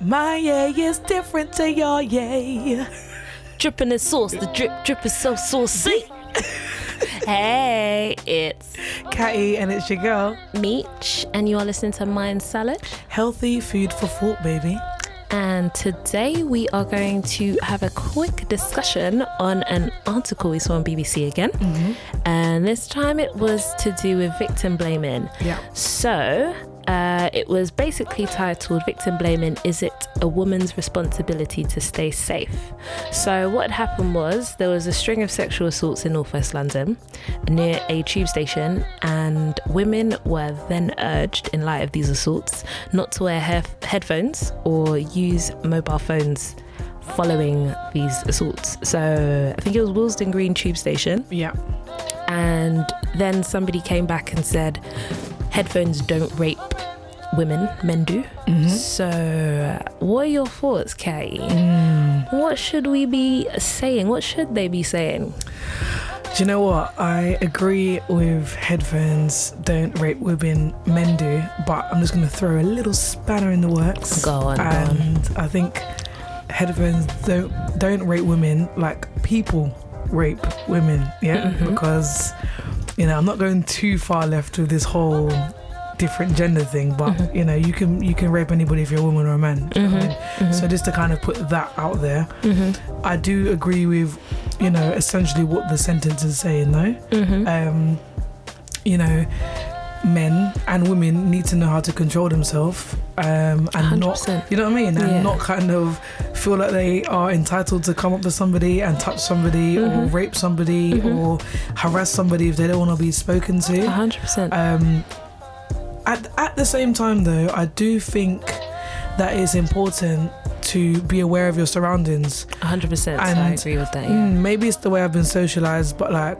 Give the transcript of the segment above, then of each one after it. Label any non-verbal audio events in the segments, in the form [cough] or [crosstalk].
My yay is different to your yay. Dripping in sauce, the drip drip is so saucy. [laughs] hey, it's Catty, and it's your girl. Meech, and you are listening to Mind Salad. Healthy food for thought, baby. And today we are going to have a quick discussion on an article we saw on BBC again. Mm-hmm. And this time it was to do with victim blaming. Yeah. So uh, it was basically titled Victim Blaming Is It a Woman's Responsibility to Stay Safe? So, what happened was there was a string of sexual assaults in northwest London near a tube station, and women were then urged, in light of these assaults, not to wear hef- headphones or use mobile phones following these assaults. So, I think it was Willesden Green tube station Yeah. and then somebody came back and said headphones don't rape women men do so what are your thoughts Kay? what should we be saying what should they be saying Do you know what? I agree with headphones don't rape women, men do, but I'm just going to throw a little spanner in the works. Go on, go on. And I think headphones don't don't rape women like people rape women, yeah? Mm-hmm. Because you know, I'm not going too far left with this whole different gender thing, but Mm-hmm. you know, you can you can rape anybody if you're a woman or a man. do you know what I mean? Mm-hmm. So just to kind of put that out there, I do agree with, you know, essentially what the sentence is saying though. Mm-hmm. Um, you know, men and women need to know how to control themselves um, and not, 100%. you know what I mean, and Yeah. not kind of feel like they are entitled to come up to somebody and touch somebody or Mm-hmm. rape somebody or harass somebody if they don't want to be spoken to. 100% Um, at, at the same time, though, I do think that it's important to be aware of your surroundings. 100% so I agree with that yeah. Mm, maybe it's the way I've been socialized, but like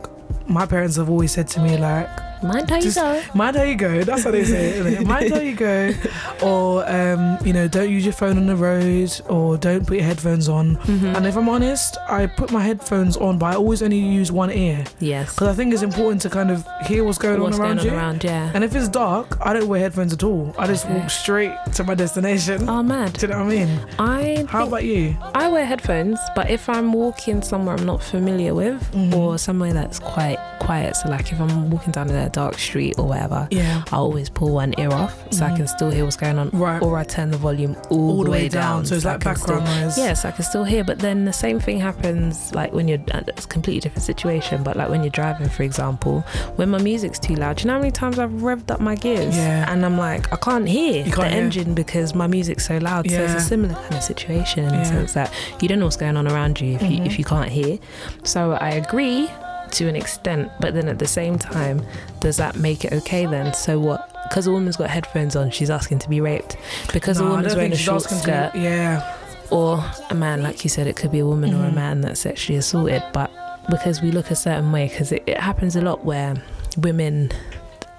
my parents have always said to me, like, mind how you just go mind how you go. That's how they say it. mind how you go, [laughs] or um, you know, don't use your phone on the road, or don't put your headphones on. Mm-hmm. And if I'm honest, I put my headphones on, but I always only use one ear yes because I think it's important to kind of hear what's going what's on around going on you. around yeah And if it's dark, I don't wear headphones at all. I just Okay. walk straight to my destination. oh mad Do you know what I mean? I How about you? I wear headphones, but if I'm walking somewhere I'm not familiar with Mm-hmm. or somewhere that's quite quiet, so like if I'm walking down a dark street or whatever, Yeah. I always pull one ear off so I can still hear what's going on, Mm-hmm. Right. or I turn the volume all, All the way down, so it's I like background noise. Yeah, so I can still hear. But then the same thing happens like when you're. It's a completely different situation, but like when you're driving, for example, when my music's too loud. You know how many times I've revved up my gears? Yeah. And I'm like, I can't hear You the can't hear. engine because my music's so loud. So it's a similar kind of situation in Yeah. the sense that you don't know what's going on around you if you Mm-hmm. if you can't hear. So I agree to an extent, but then at the same time, does that make it okay then? So what? Because a woman's got headphones on, she's asking to be raped. Because No, a woman's wearing a short skirt, yeah. or a man, like you said, it could be a woman or a Mhm. man that's sexually assaulted. But because we look a certain way, because it, it happens a lot where women,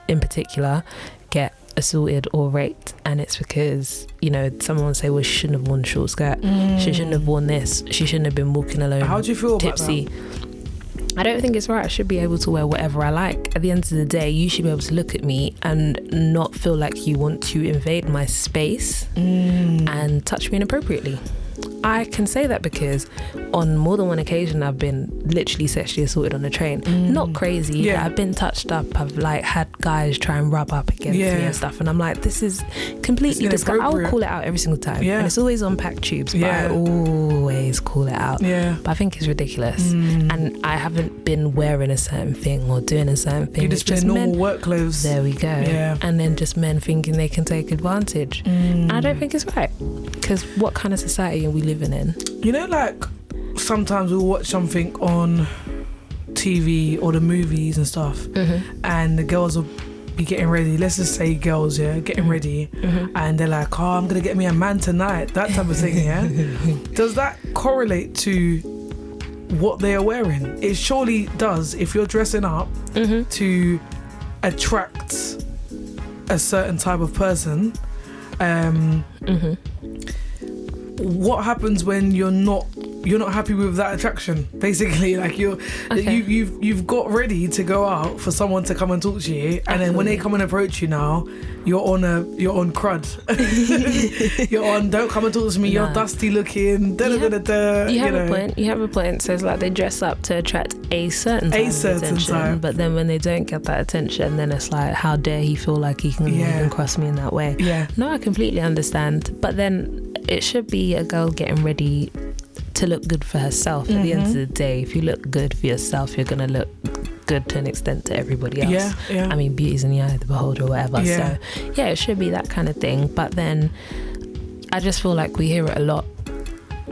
in particular, get assaulted or raped, and it's because you know someone will say, "Well, she shouldn't have worn a short skirt. She shouldn't have worn this. She shouldn't have been walking alone." How do you feel about tipsy. I don't think it's right. I should be able to wear whatever I like. At the end of the day, you should be able to look at me and not feel like you want to invade my space Mm. and touch me inappropriately. I can say that because on more than one occasion I've been literally sexually assaulted on a train. Not crazy, Mm. Yeah. but I've been touched up. I've like had guys try and rub up against Yeah. me and stuff, and I'm like, this is completely disgusting. I'll call it out every single time, Yeah. and it's always on packed tubes. But Yeah. I always call it out. Yeah. But I think it's ridiculous, Mm. and I haven't been wearing a certain thing or doing a certain thing. You It's just wear normal men- work clothes. there we go. Yeah. And then just men thinking they can take advantage. Mm. I don't think it's right. Because what kind of society are we living in? You know, like sometimes we'll watch something on TV or the movies and stuff, and the girls will be getting ready. Let's just say girls, yeah, getting Mm-hmm. ready, and they're like, "Oh, I'm gonna get me a man tonight." That type of thing, [laughs] yeah. Does that correlate to what they are wearing? It surely does. If you're dressing up Mm-hmm. to attract a certain type of person, um, Mm-hmm. What happens when you're not you're not happy with that attraction. [laughs] Basically, like you're Okay. you you've you've got ready to go out for someone to come and talk to you, and then when they come and approach you now, you're on a you're on crud. [laughs] you're on. Don't come and talk to me. You're dusty looking. Da, You da, da, You have know. a point. You have a point. So it's like they dress up to attract a certain A certain type. but then when they don't get that attention, then it's like, how dare he feel like he can Yeah. even cross me in that way? Yeah. No, I completely understand. But then it should be a girl getting ready to look good for herself. At the end of Mm-hmm. the day, if you look good for yourself, you're gonna look good to an extent to everybody else. Yeah. Yeah. I mean, beauty's in the eye of the beholder or whatever. Yeah. So, yeah, it should be that kind of thing. But then I just feel like we hear it a lot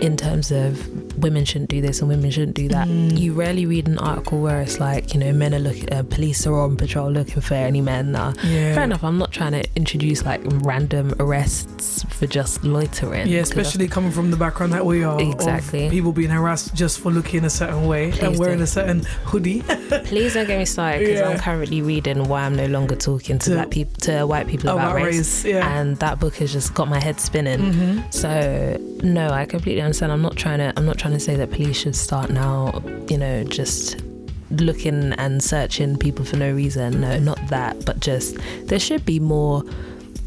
in terms of women shouldn't do this and women shouldn't do that. Mm. You rarely read an article where it's like, you know, men are looking, uh, police are on patrol looking for any men. Nah. yeah. Fair enough. I'm not trying to introduce like random arrests for just loitering. Yeah, especially coming from the background that we are. Exactly. people being harassed just for looking a certain way and wearing do. a certain hoodie. Please don't get me started because Yeah. I'm currently reading why I'm no longer talking to To- black people to white people about, about race. race. Yeah. and that book has just got my head spinning. hmm So no, I completely understand. I'm not trying to. I'm not trying to say that police should start now. You know, just looking and searching people for no reason. No, not that, but just there should be more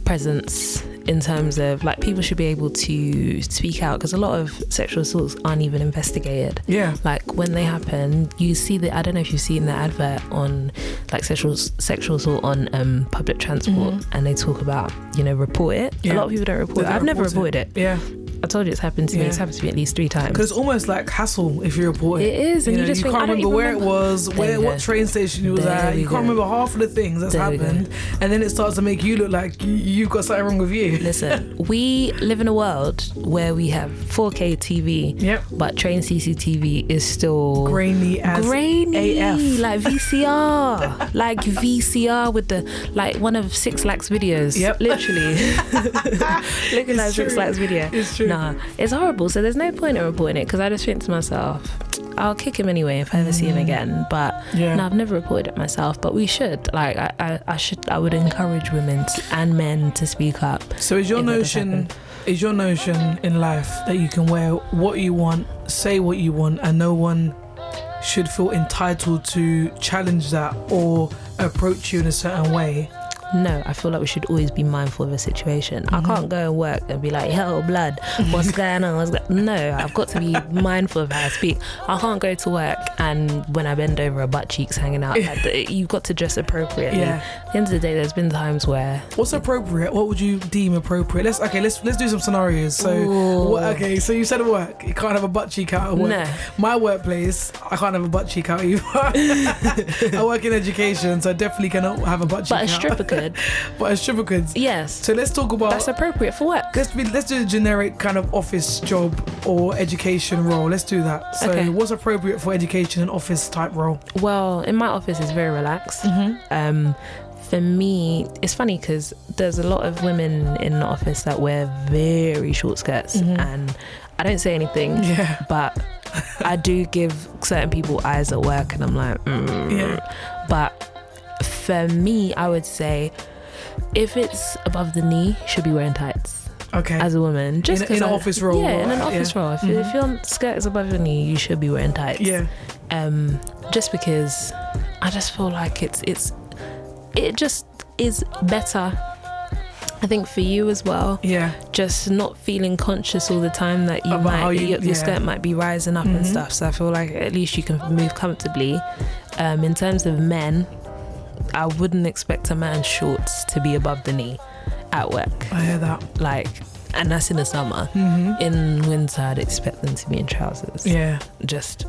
presence in terms of like people should be able to speak out because a lot of sexual assaults aren't even investigated Yeah. like when they happen you see the i don't know if you've seen the advert on like sexual sexual assault on um public transport Mhm. and they talk about you know report it a lot of people don't report They it don't i've never report it. reported it. Yeah. I told you it's happened to me Yeah. it's happened to me at least three times Because it's almost like hassle if you report it. it is and you, you, know, you think, can't remember where remember. it was, where what train station you was at. You can't go. remember half of the things that's There happened, and then it starts to make you look like you, you've got something wrong with you. listen we live in a world where we have 4k tv Yep. but train cctv is still Grainy as grainy AF. like VCR [laughs] like VCR with the like one of Six Lakhs videos Yep. literally [laughs] looking like Six. Lakhs video It's true. Nah it's horrible so there's no point in reporting it because I just think to myself I'll kick him anyway if I ever see him again but Mm. Yeah. no I've never reported it myself but we should like I, I, I should I would encourage women to, and men to speak up So is your if it does notion is your notion in life that you can wear what you want, say what you want, and no one should feel entitled to challenge that or approach you in a certain way? No, I feel like we should always be mindful of a situation. I Mhm. can't go and work and be like, yo, blood, what's going on? What's go-? No, I've got to be [laughs] mindful of how I speak. I can't go to work and when I bend over, a butt cheeks hanging out. [laughs] Like you've got to dress appropriately. Yeah. At the end of the day, there's been times where What's appropriate? What would you deem appropriate? Let's okay. Let's let's do some scenarios. So what, okay. So you said at work you can't have a butt cheek out at work. no, My workplace, I can't have a butt cheek out either. [laughs] I work in education, so I definitely cannot have a butt cheek but a out. Could. [laughs] but as could. Yes, So let's talk about that's appropriate for work. Let's be, let's do a generic kind of office job or education role. Let's do that. So, Okay. what's appropriate for education and office type role? Well, in my office, it's very relaxed. Mm-hmm. um, for me, it's funny because there's a lot of women in the office that wear very short skirts, Mhm. and I don't say anything, Yeah. but I do give certain people eyes at work, and I'm like, [laughs] mm. Yeah. But for me, I would say if it's above the knee, should be wearing tights Okay. as a woman. Just in, in an I- office role. Yeah, in an office yeah. role. If, Mhm. if your skirt is above your knee, you should be wearing tights Yeah. um, just because I just feel like it's it's it just is better. I think for you as well, Yeah. just not feeling conscious all the time that you About might you- your, yeah. skirt might be rising up and Mhm. stuff. So I feel like at least you can move comfortably. Um, in terms of men, I wouldn't expect a man's shorts to be above the knee at work. I hear that. Like, and that's in the summer. hmm In winter, I'd expect them to be in trousers Yeah. just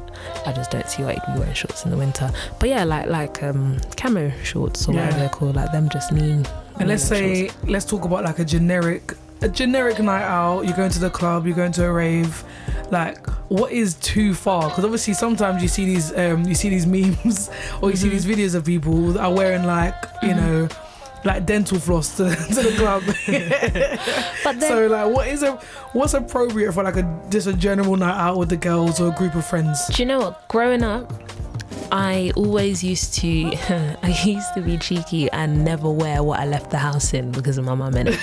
I just don't see why you'd be wearing shorts in the winter. But yeah, like like um camo shorts or Yeah. whatever they're called, like them just mean. And let's say let's talk about like a generic a generic night out. You're going to the club. You're going to a rave. Like, what is too far? Because obviously sometimes you see these um you see these [laughs] memes or you see Mhm. these videos of people that are wearing like you Mhm. know like dental floss to, [laughs] to the club. [laughs] but then so like, what is a what's appropriate for like a just a general night out with the girls or a group of friends? do you know what? Growing up, I always used to, [laughs] I used to be cheeky and never wear what I left the house in because of my mum in it.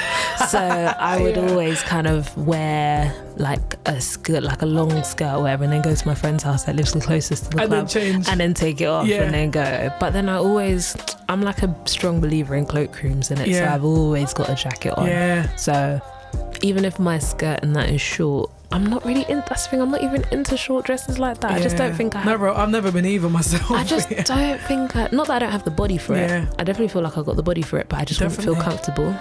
So I [laughs] would Yeah. always kind of wear like a skirt, like a long skirt or whatever, and then go to my friend's house that lives the closest to the And then club. change. and then take it off Yeah. and then go. But then I always, I'm like a strong believer in cloakrooms in it, so I've always got a jacket on. yeah. So even if my skirt and that is short, I'm not really in. That's the thing. I'm not even into short dresses like that. I just don't think I. No, bro, I've never been either myself. I just [laughs] Yeah. don't think. I, not that I don't have the body for it. Yeah. it. I definitely feel like I got the body for it, but I just wouldn't feel comfortable.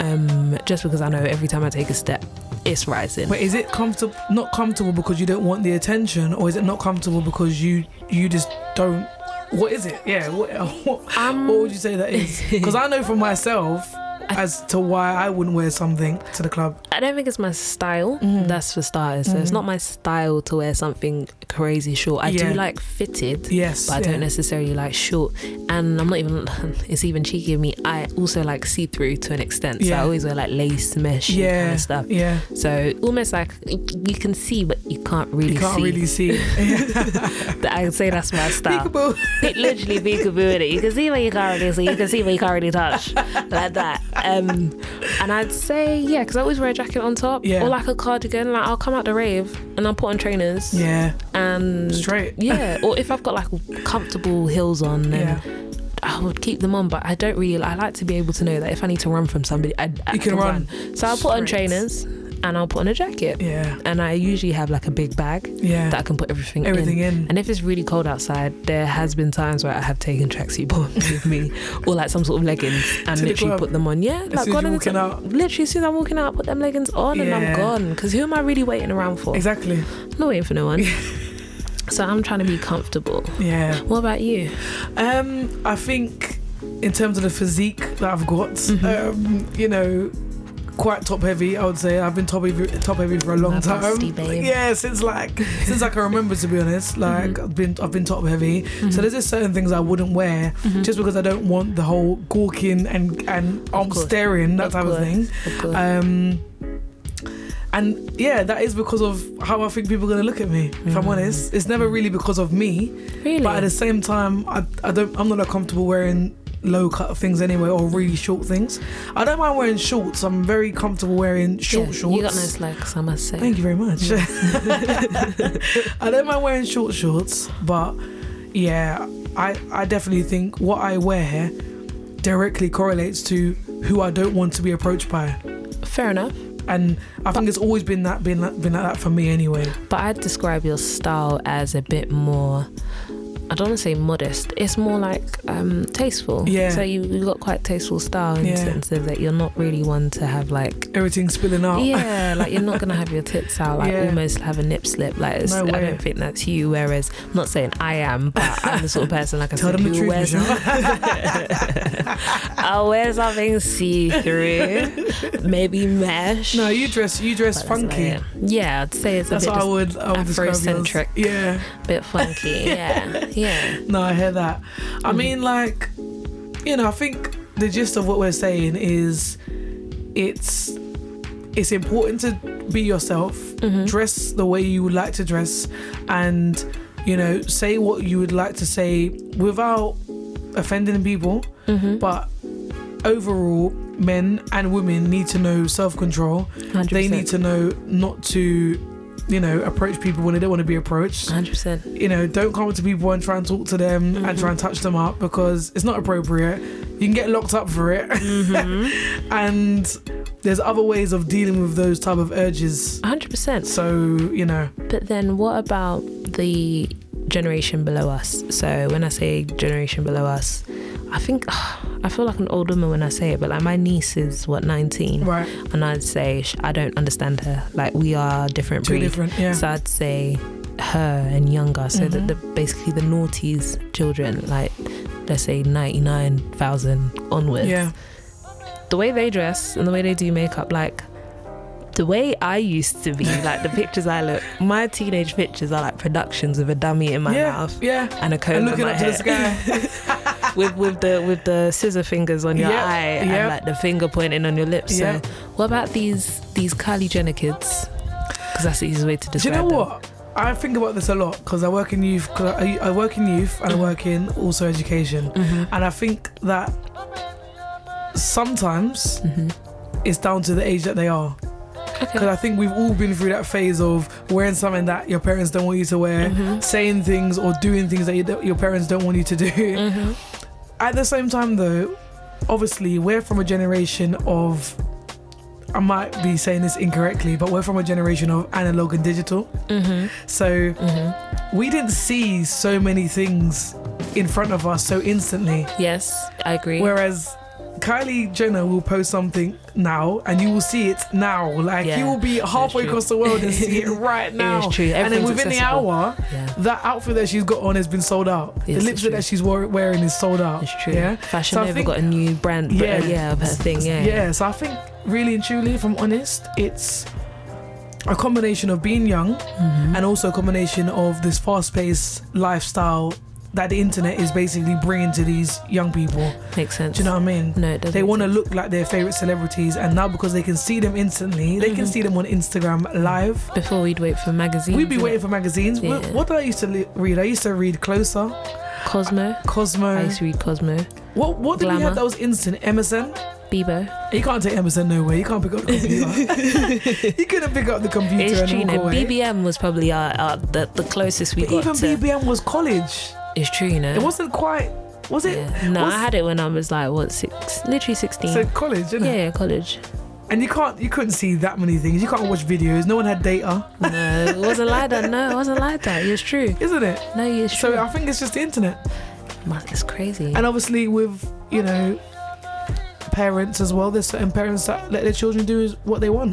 Um, just because I know every time I take a step, it's rising. But is it comfortable? Not comfortable because you don't want the attention, or is it not comfortable because you you just don't? What is it? Yeah. What, [laughs] what, Um, what would you say that is? [laughs] Because I know for myself [laughs] as to why I wouldn't wear something to the club. I don't think it's my style. Mhm. That's for starters. So it's Mhm. not my style to wear something crazy short. I Yeah. do like fitted. Yes. but I yeah. don't necessarily like short. And I'm not even, [laughs] it's even cheeky of me. I also like see through to an extent. So I always wear like lace, mesh, Yeah. kind of stuff. Yeah. So almost like you can see, but you can't really see. You can't see. really see. [laughs] I would say that's my style. Peekaboo. it literally peekaboo in it. You can see what you can't really see. You can see what you can't really touch, like that. Um, and I'd say yeah, because I always wear a jacket on top Yeah. or like a cardigan. Like I'll come out the rave and I'll put on trainers Yeah. and Straight. [laughs] yeah. Or if I've got like comfortable heels on, then Yeah. I would keep them on. But I don't really. I like to be able to know that if I need to run from somebody, I, I You can run. So I'll put on trainers and I'll put on a jacket. Yeah. And I usually have like a big bag Yeah. that I can put everything, Everything in. in. And if it's really cold outside, there has been times where I have taken tracksuit bottoms with me, [laughs] or like some sort of leggings, and To literally put them on. Yeah, As like gone walking out. Literally, as soon as I'm walking out, I put them leggings on, and I'm gone. Because who am I really waiting around for? Exactly. I'm not waiting for no one. [laughs] so I'm trying to be comfortable. Yeah. What about you? Um, I think in terms of the physique that I've got, Mhm. um, you know, quite top heavy. I would say I've been top heavy, top heavy for a long time. babe. Yeah, since like since I can remember to be honest. Like Mhm. I've been I've been top heavy. Mm-hmm. So there's just certain things I wouldn't wear just because I don't want the whole gawking and and arm staring that Of type of thing. Of course. Um, and yeah, that is because of how I think people are gonna look at me. If I'm Mm. honest, it's never really because of me. really? But at the same time, I, I don't. I'm not comfortable wearing low cut things anyway, or really short things. I don't mind wearing shorts. I'm very comfortable wearing short yeah, shorts. You got nice legs, I must say. Thank you very much. [laughs] I don't mind wearing short shorts, but yeah, I I definitely think what I wear directly correlates to who I don't want to be approached by, Fair enough. and I think it's always been that been that, been like that for me anyway. But I'd describe your style as a bit more. I don't want to say modest. It's more like um, tasteful. Yeah. So you you got quite tasteful style in Yeah. the sense of that you're not really one to have like. everything spilling out. Yeah, [laughs] like you're not gonna have your tits out, like Yeah. almost have a nip slip. Like No I don't think that's you. Whereas, I'm not saying I am, but I'm the sort of person like I Tell said, them the truth, wears I'll [laughs] wear something see through, maybe mesh. no, you dress you dress but funky. it. Yeah, I'd say it's a That's bit what I would I would describe you as. Afrocentric. Yeah. bit funky. [laughs] Yeah, yeah. No, I hear that. I Mhm. mean, like, you know, I think the gist of what we're saying is it's it's important to be yourself, Mhm. dress the way you would like to dress, and you know, say what you would like to say without offending people. Mhm. But overall, men and women need to know self control. They need to know not to. You know, approach people when they don't want to be approached. 100%. you know, don't come up to people and try and talk to them Mhm. and try and touch them up because it's not appropriate. You can get locked up for it. Mm-hmm. [laughs] and there's other ways of dealing with those type of urges. 100%. So, you know, But then what about the generation below us? So when I say generation below us, I think [sighs] I feel like an old woman when I say it, but like my niece is what 19 right, and I'd say I don't understand her. Like we are different too breed. different. Yeah. So I'd say her and younger, so Mhm. that the basically the naughties children, like let's say ninety nine thousand onwards. yeah. The way they dress and the way they do makeup, like the way I used to be, like the pictures I look, my teenage pictures are like productions with a dummy in my yeah. mouth Yeah. and a comb And in my up to the sky. [laughs] with with the with the scissor fingers on your Yep, eye and yep. like the finger pointing on your lips. Yep. So what about these these Kylie Jenner kids? Because that's the easiest way to describe. Do you know them. what? I think about this a lot because I work in youth. I, I work in youth and I work in also education, Mhm. and I think that sometimes Mhm. it's down to the age that they are. Because I think we've all been through that phase of wearing something that your parents don't want you to wear, Mhm. saying things or doing things that you, your parents don't want you to do. Mhm. At the same time, though, obviously, we're from a generation of. I might be saying this incorrectly, but we're from a generation of analog and digital. Mhm. So Mhm. we didn't see so many things in front of us so instantly. Yes, I agree. Whereas Kylie Jenner will post something now and you will see it now. Like Yeah, you will be halfway across the world and see it [laughs] right now. It. And then within accessible. the hour, yeah. that outfit that she's got on has been sold out. Yes, the lipstick that she's wearing is sold out. It's true. Yeah. Fashion So Nova think- got a new brand, but, Yeah. yeah, yeah, of her thing. Yeah. Yeah. So I think really and truly, if I'm honest, it's a combination of being young Mhm. and also a combination of this fast-paced lifestyle that the internet is basically bringing to these young people. Makes sense. Do you know what I mean? No, it doesn't. They want to look like their favorite celebrities, and now because they can see them instantly, they can Mhm. see them on Instagram live. Before we'd wait for magazines. We'd be waiting for magazines. What, Yeah. what did I used to li- read? I used to read Closer, Cosmo. Cosmo. I used to read Cosmo. What what did we Glamour. have that was instant? MSN. Bebo. You can't take MSN nowhere. You can't pick up the computer. [laughs] you couldn't pick up the computer It's true. walk No, away. BBM was probably our, our the, the closest we But got even to. BBM was college. It's true, you know. It wasn't quite. Was it? Yeah. No, was- I had it when I was like what six, literally sixteen. So college, isn't yeah, it? yeah, college. And you can't, you couldn't see that many things. You can't watch videos. No one had data, No, it wasn't like that. No, it wasn't like that. It's true. isn't it? No, it's true. So. I think it's just the internet. It's crazy. And obviously, with you know, parents as well. There's certain parents that let their children do is what they want.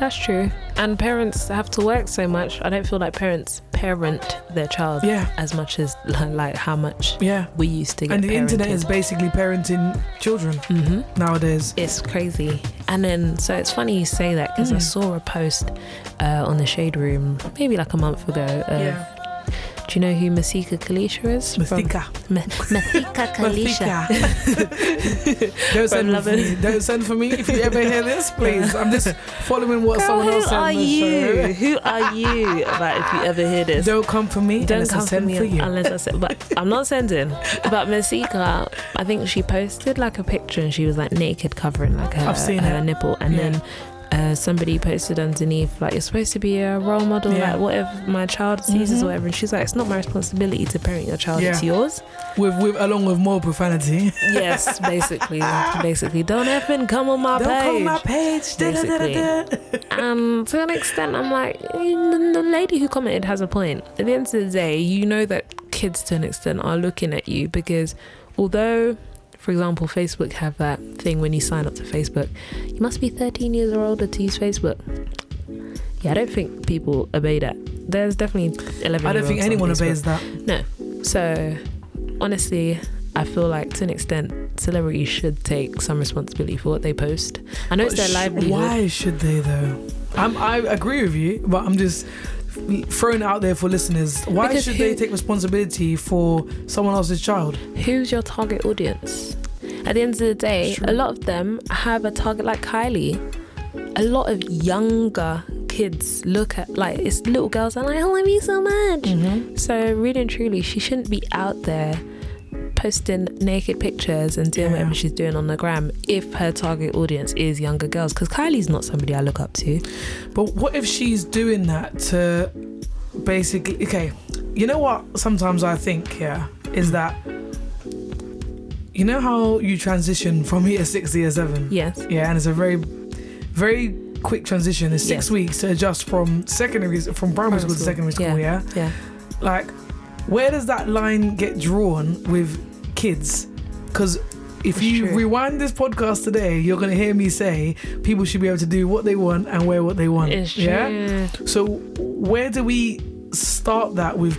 That's true. And parents have to work so much. I don't feel like parents parent their child Yeah, as much as like how much yeah. we used to get And the internet is basically parenting children Mhm. nowadays. It's crazy. And then, so it's funny you say that because I Mm. saw a post uh, on the Shade Room maybe like a month ago. Uh, yeah, Do you know who Masika Kalisha is? From- Masika. Ma- Masika [laughs] Kalisha. [laughs] Don't send for me. Don't send for me if you ever hear this, please. I'm just following what Girl, someone who else said are you? Who are you? But if you ever hear this, Don't come for me don't I come for send me for you. unless I send. But I'm not sending. But Masika, I think she posted like a picture and she was like naked, covering like her, I've seen her nipple, and Yeah. then. Uh, somebody posted underneath like you're supposed to be a role model Yeah. like whatever my child sees Mhm. is whatever and she's like it's not my responsibility to parent your child it's yours with, with along with more profanity. yes basically [laughs] basically don't even come on my page, Don't page call my page. Da, da, da, da, da. Um, to an extent, I'm like, the, the lady who commented has a point. At the end of the day, you know that kids to an extent are looking at you because although, for example, Facebook have that thing when you sign up to Facebook, you must be 13 years or older to use Facebook. Yeah, I don't think people obey that. There's definitely 11 I don't think year olds on anyone obeys that. No. So, honestly, I feel like to an extent, celebrities should take some responsibility for what they post. I know it's their Sh- livelihood. Why should they though? I'm, I agree with you, but I'm just throwing it out there for listeners. Why Because should who- they take responsibility for someone else's child? who's your target audience? At the end of the day, a lot of them have a target like Kylie. A lot of younger kids look at like it's little girls and like, oh, I love you so much. Mm-hmm. So really and truly, she shouldn't be out there posting naked pictures and doing Yeah. whatever she's doing on the gram if her target audience is younger girls. Because Kylie's not somebody I look up to. But what if she's doing that to basically? Okay, you know what? Sometimes I think yeah is that you know how you transition from year six to year seven. Yes. Yeah, and it's a very, very quick transition. It's six Yes. weeks to adjust from secondary, from primary school to secondary school. Yeah. Yeah. like, where does that line get drawn with kids? Because if you true. rewind this podcast today, you're gonna hear me say people should be able to do what they want and wear what they want. It's true. Yeah. So where do we start that with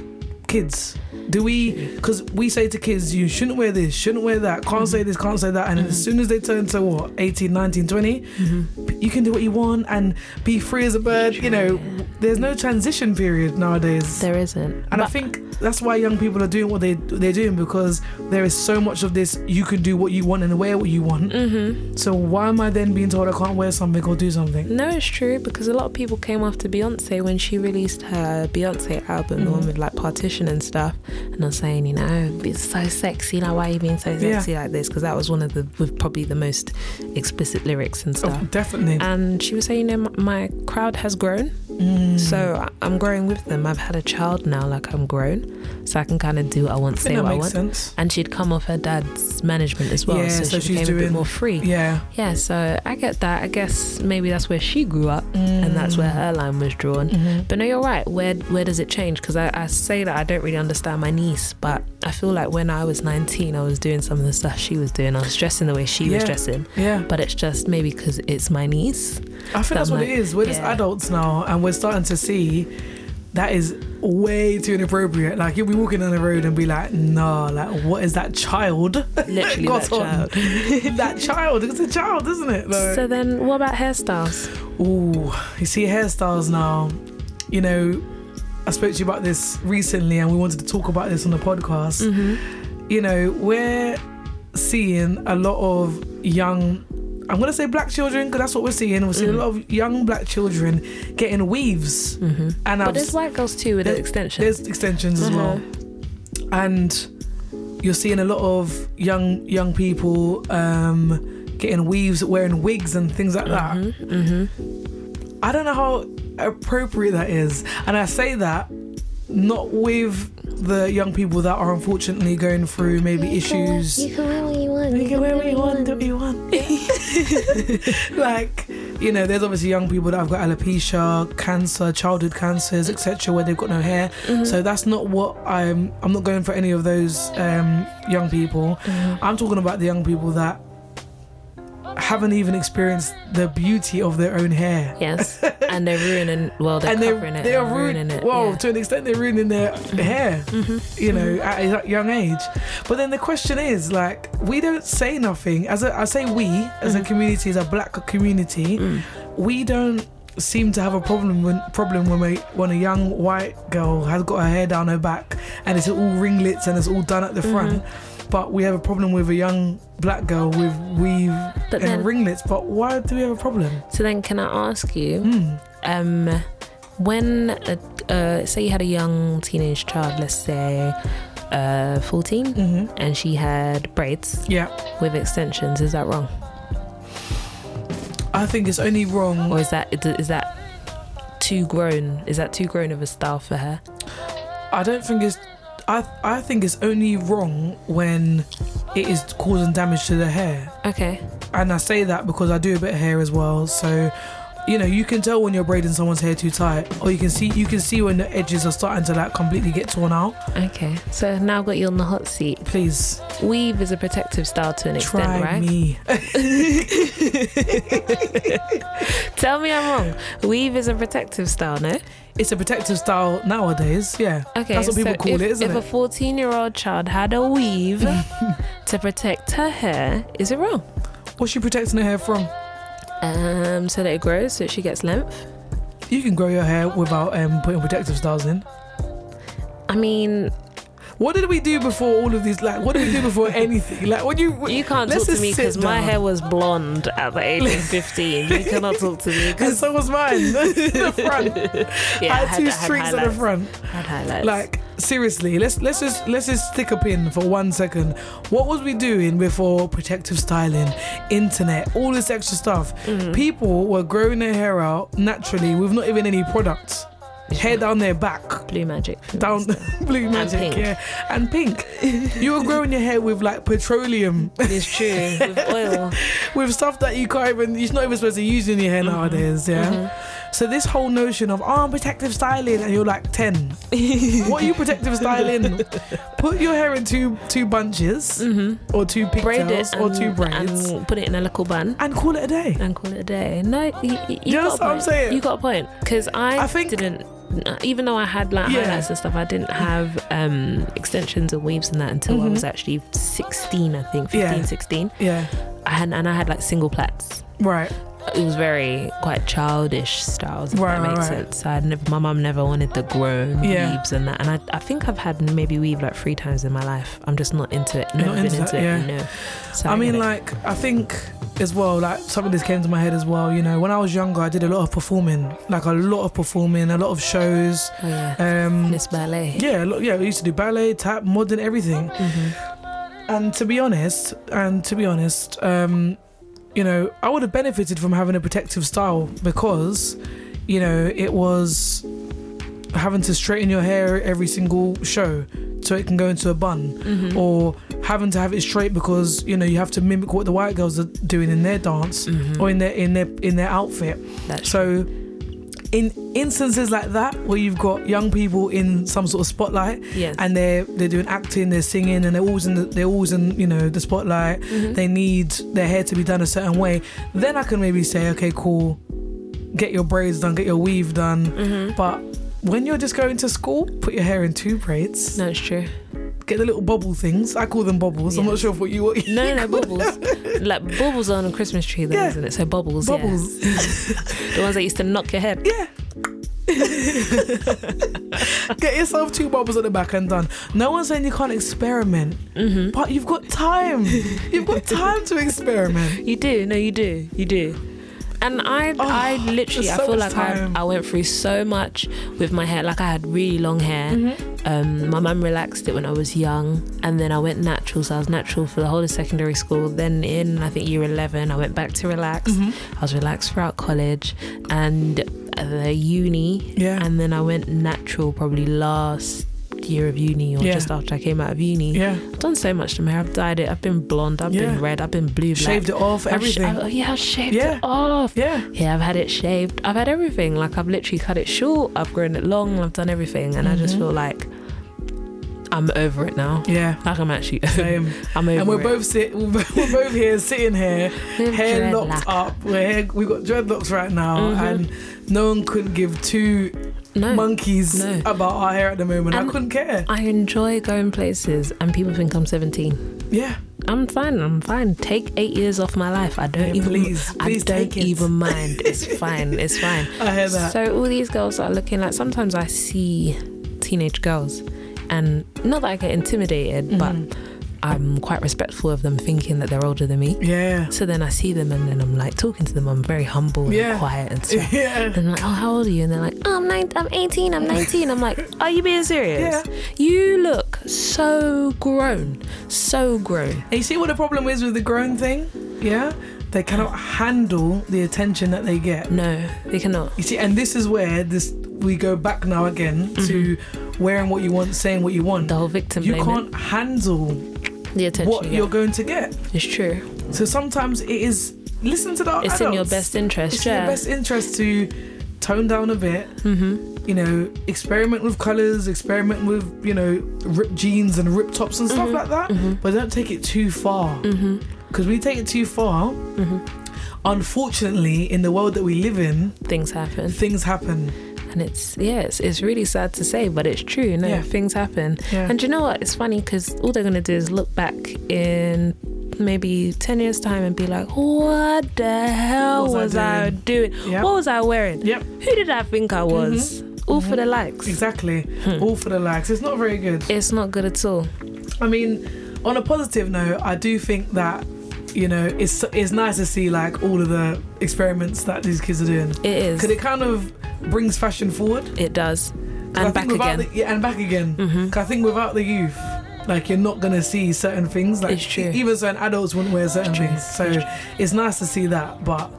kids? Do we? Because we say to kids, you shouldn't wear this, shouldn't wear that, can't say this, can't say that, and as soon as they turn to what 18, 19, 20, you can do what you want and be free as a bird. You know, there's no transition period nowadays. There isn't. And I think that's why young people are doing what they they're doing because there is so much of this. You can do what you want and wear what you want. Mm-hmm. So why am I then being told I can't wear something or do something? No, it's true because a lot of people came after Beyonce when she released her Beyonce album, the one Mhm. with like Partition and stuff, and I'm saying, you know, it's so sexy. Like, why are you being so Yeah. sexy like this? Because that was one of the with probably the most explicit lyrics and Oh, stuff. definitely. And she was saying, you know, my, my crowd has grown, Mm. so I'm growing with them. I've had a child now, like I'm grown, so I can kind of do what I want, I say what I want. sense. And she'd come off her dad's management as well, Yeah, so, so she became a bit more free. Yeah. Yeah, so I get that. I guess maybe that's where she grew up, and that's where her line was drawn. Mhm. But no, you're right. Where where does it change? Because I, I say that I don't really understand my niece, but I feel like when I was 19, I was doing some of the stuff she was doing. I was dressing the way she was Yeah. dressing. Yeah. But it's just maybe because it's my niece. I think that's I'm what it like, is. We're just adults now, and we're starting to see that is way too inappropriate. Like you'll be walking down the road and be like, "Nah, like what is that child?" [laughs] Literally got that on? child. [laughs] that child. It's a child, isn't it? Like, So then, what about hairstyles? Ooh, you see hairstyles now. You know, I spoke to you about this recently, and we wanted to talk about this on the podcast. Mm-hmm. You know, we're seeing a lot of young. I'm gonna say black children because that's what we're seeing. We're seeing Mhm. a lot of young black children getting weaves, Mm-hmm. and But I've, there's white girls too with the there's- extension. there's extensions as well, and you're seeing a lot of young young people um, getting weaves, wearing wigs and things like that. Mm-hmm. I don't know how appropriate that is. And I say that not with the young people that are unfortunately going through maybe issues. Can wear what you want. You can wear what you want, do what you want. like, you know, there's obviously young people that have got alopecia, cancer, childhood cancers, etc., where they've got no hair. Mm-hmm. So that's not what I'm. I'm not going for any of those um, young people. Mm-hmm. I'm talking about the young people that haven't even experienced the beauty of their own hair. Yes, and they're ruining. Well, they're and they're, covering it. they are ruining it. Well, yeah. Mm-hmm. to an extent, they're ruining their hair. You know, at a young age. But then the question is, like, we don't say nothing. As a, I say, we as Mm-hmm. a community, as a black community, Mm. we don't seem to have a problem when problem when we, when a young white girl has got her hair down her back and it's all ringlets and it's all done at the front. Mm-hmm. But we have a problem with a young black girl with weave But and then- ringlets. But why do we have a problem? So then, can I ask you? Hmm. um when uh, uh, say you had a young teenage child let's say uh 14 hmm and she had braids Yeah, with extensions is that wrong I think it's only wrong or is that is that too grown is that too grown of a style for her I don't think it's. I I think it's only wrong when it is causing damage to the hair, okay and I say that because I do a bit of hair as well. So, you know, you can tell when you're braiding someone's hair too tight, or you can see you can see when the edges are starting to like completely get torn out. okay so now i've got you on the hot seat Please weave is a protective style to an extent try right me. [laughs] tell me i'm wrong weave is a protective style no It's a protective style nowadays. Yeah, Okay, that's what people so call if, it, isn't if it? a 14 year old child had a weave [laughs] to protect her hair, is it wrong? What's she protecting her hair from? Um, so that it grows, so she gets length. You can grow your hair without um, putting protective styles in. I mean, What did we do before all of these? Like, what did we do before anything? Like, when you you can't talk to me because my hair was blonde at the age of [laughs] 15. You cannot talk to me [laughs] and because so was mine. [laughs] the front. yeah, I I had two I strings at the front. I had highlights. Like seriously, let's let's just let's just stick a pin for one second. What was we doing before protective styling, internet, all this extra stuff? Mm-hmm. People were growing their hair out naturally with not even any products. Hair down their back, blue magic. down blue [laughs] magic, yeah, and pink. you were growing your hair with like petroleum, It's true with [laughs] oil. with stuff that you can't even. You're not even supposed to use in your hair nowadays, yeah. So this whole notion of oh, I'm protective styling, and you're like ten. [laughs] what are you protective styling? Put your hair in two two bunches or two Mm-hmm. Pigtails or two braids and, put it in a little bun. And call it a day. and call it a day. No, you, you, you know got what a I'm saying? You got a point because I, I think- didn't even though I had like Yeah. highlights and stuff, I didn't have um, extensions and weaves and that until I Mhm. was actually 16, I think, 15, Yeah. 16. Yeah. I had and I had like single plaits. Right. It was very quite childish styles, if Right, that makes right, sense. I had never, my mum never wanted the grown Yeah. weaves and that. And I, I think I've had maybe weave like three times in my life. I'm just not into it. Never not been into into that, it. yeah. No. So I mean, get it. like, I think as well, like, something this came to my head as well. You know, when I was younger, I did a lot of performing, like, a lot of performing, a lot of shows. oh yeah, Um, Miss Ballet. yeah, yeah, we used to do ballet, tap, modern, everything. hmm And to be honest, and to be honest, um, you know, I would have benefited from having a protective style because, you know, it was having to straighten your hair every single show so it can go into a bun hmm or having to have it straight because you know you have to mimic what the white girls are doing in their dance hmm or in their in their in their outfit. That's so in instances like that where you've got young people in some sort of spotlight yes. and they're they're doing acting they're singing and they're always in the, they're always in you know the spotlight Mhm. they need their hair to be done a certain way then i can maybe say okay cool get your braids done get your weave done Mhm. but when you're just going to school put your hair in two braids No, it's true. Get the little bobble things i call them bobbles i'm not sure what you what you No, no, bubbles. [laughs] like bubbles on a Christmas tree, though, Yeah. isn't it? So bubbles, yeah. bubbles [laughs] [laughs] The ones that used to knock your head. yeah get yourself two bubbles at the back and done no one's saying you can't experiment hmm but you've got time you've got time to experiment You do. No, you do. You do. And I, Oh, I literally, I so feel like I, time. I went through so much with my hair. Like I had really long hair. Mm-hmm. Um, my mum relaxed it when I was young, and then I went natural. So I was natural for the whole of secondary school. Then in I think year eleven, I went back to relax. Mm-hmm. I was relaxed throughout college and uh, the uni, yeah and then I went natural probably last year of uni or Yeah. just after I came out of uni. yeah I've done so much to my hair. I've dyed it. I've been blonde. I've Yeah. been red. I've been blue. Black. shaved it off I've sh- everything I- yeah, I shaved Yeah. it off. yeah Yeah, I've had it shaved. I've had everything. Like I've literally cut it short. I've grown it long. I've done everything, and I just Mhm. feel like I'm over it now. yeah Like I'm actually, [laughs] same I'm over and we're it. both sit [laughs] we're both here sitting here [laughs] hair dreadlock. locked up we're hair, we've got dreadlocks right now Mhm. and no one could give two No, monkeys No. about our hair at the moment i couldn't care I enjoy going places, and people think I'm 17. yeah I'm fine. I'm fine. Take eight years off my life. I don't Yeah, even. please, I please don't take it. even mind. It's [laughs] fine. It's fine. i hear that So all these girls are looking like. Sometimes I see teenage girls, and not that I get intimidated, Mhm. but I'm quite respectful of them, thinking that they're older than me. yeah So then I see them, and then I'm like talking to them. I'm very humble Yeah. and quiet and [laughs] stuff. yeah And I'm like, oh, how old are you? And they're like, oh, I'm, nine, I'm 18, I'm 19. I'm like, are you being serious? Yeah. You look so grown, so grown. And you see what the problem is with the grown thing? Yeah? They cannot handle the attention that they get. No, they cannot. You see, and this is where this we go back now again to mm-hmm. wearing what you want, saying what you want. The whole victim You can't handle the attention what you you're going to get. It's true. So sometimes it is listen to the It's in your best interest. It's in your best interest to tone down a bit. Mm-hmm. You know, experiment with colors, experiment with you know ripped jeans and ripped tops and stuff Mhm. like that. Mm-hmm. But don't take it too far. Mm-hmm. Because when you take it too far, Mm-hmm. unfortunately, in the world that we live in, Things happen. things happen. And it's, yeah, it's, it's really sad to say, but it's true. No, Yeah. things happen. Yeah. And do you know what? It's funny because all they're going to do is look back in maybe 10 years' time and be like, what the hell What was, was I I doing? Yep. What was I wearing? Yep. Who did I think I was? All for the likes. Exactly. Hmm. All for the likes. It's not very good. It's not good at all. I mean, on a positive note, I do think that you know it's it's nice to see like all of the experiments that these kids are doing It is. because it kind of brings fashion forward. It does. And back again. The, yeah, and back again. hmm 'Cause I think without the youth, like you're not gonna see certain things. Like It's true. even certain adults wouldn't wear certain true. things. So It's it's nice to see that, but.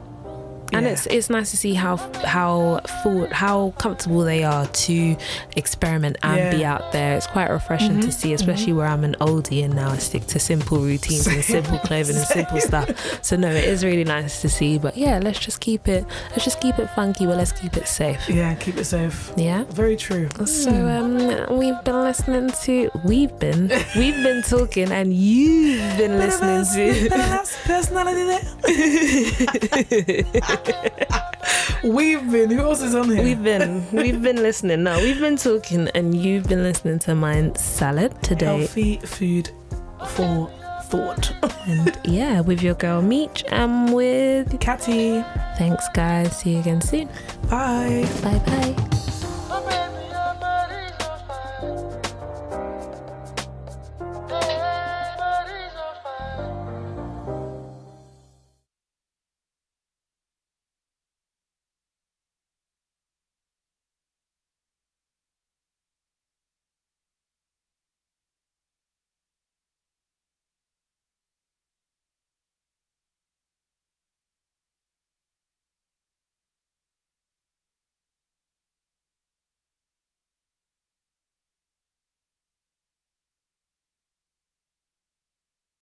And yeah. it's it's nice to see how how forward, how comfortable they are to experiment and Yeah. be out there. It's quite refreshing to Mhm, see, especially where I'm an oldie and now I stick to simple routines and [laughs] simple clothing and simple stuff. So no, it is really nice to see. But yeah, let's just keep it let's just keep it funky, but let's keep it safe. yeah, keep it safe. Yeah. Very true. So um, we've been listening to we've been we've been talking and you've been listening to personality there. [laughs] [laughs] [laughs] We've been. Who else is on here? We've been we've been listening. No, we've been talking, and you've been listening to Mind Salad today. Healthy food for thought. And yeah, with your girl Meech and with Catty. thanks guys. See you again soon. Bye. Bye bye.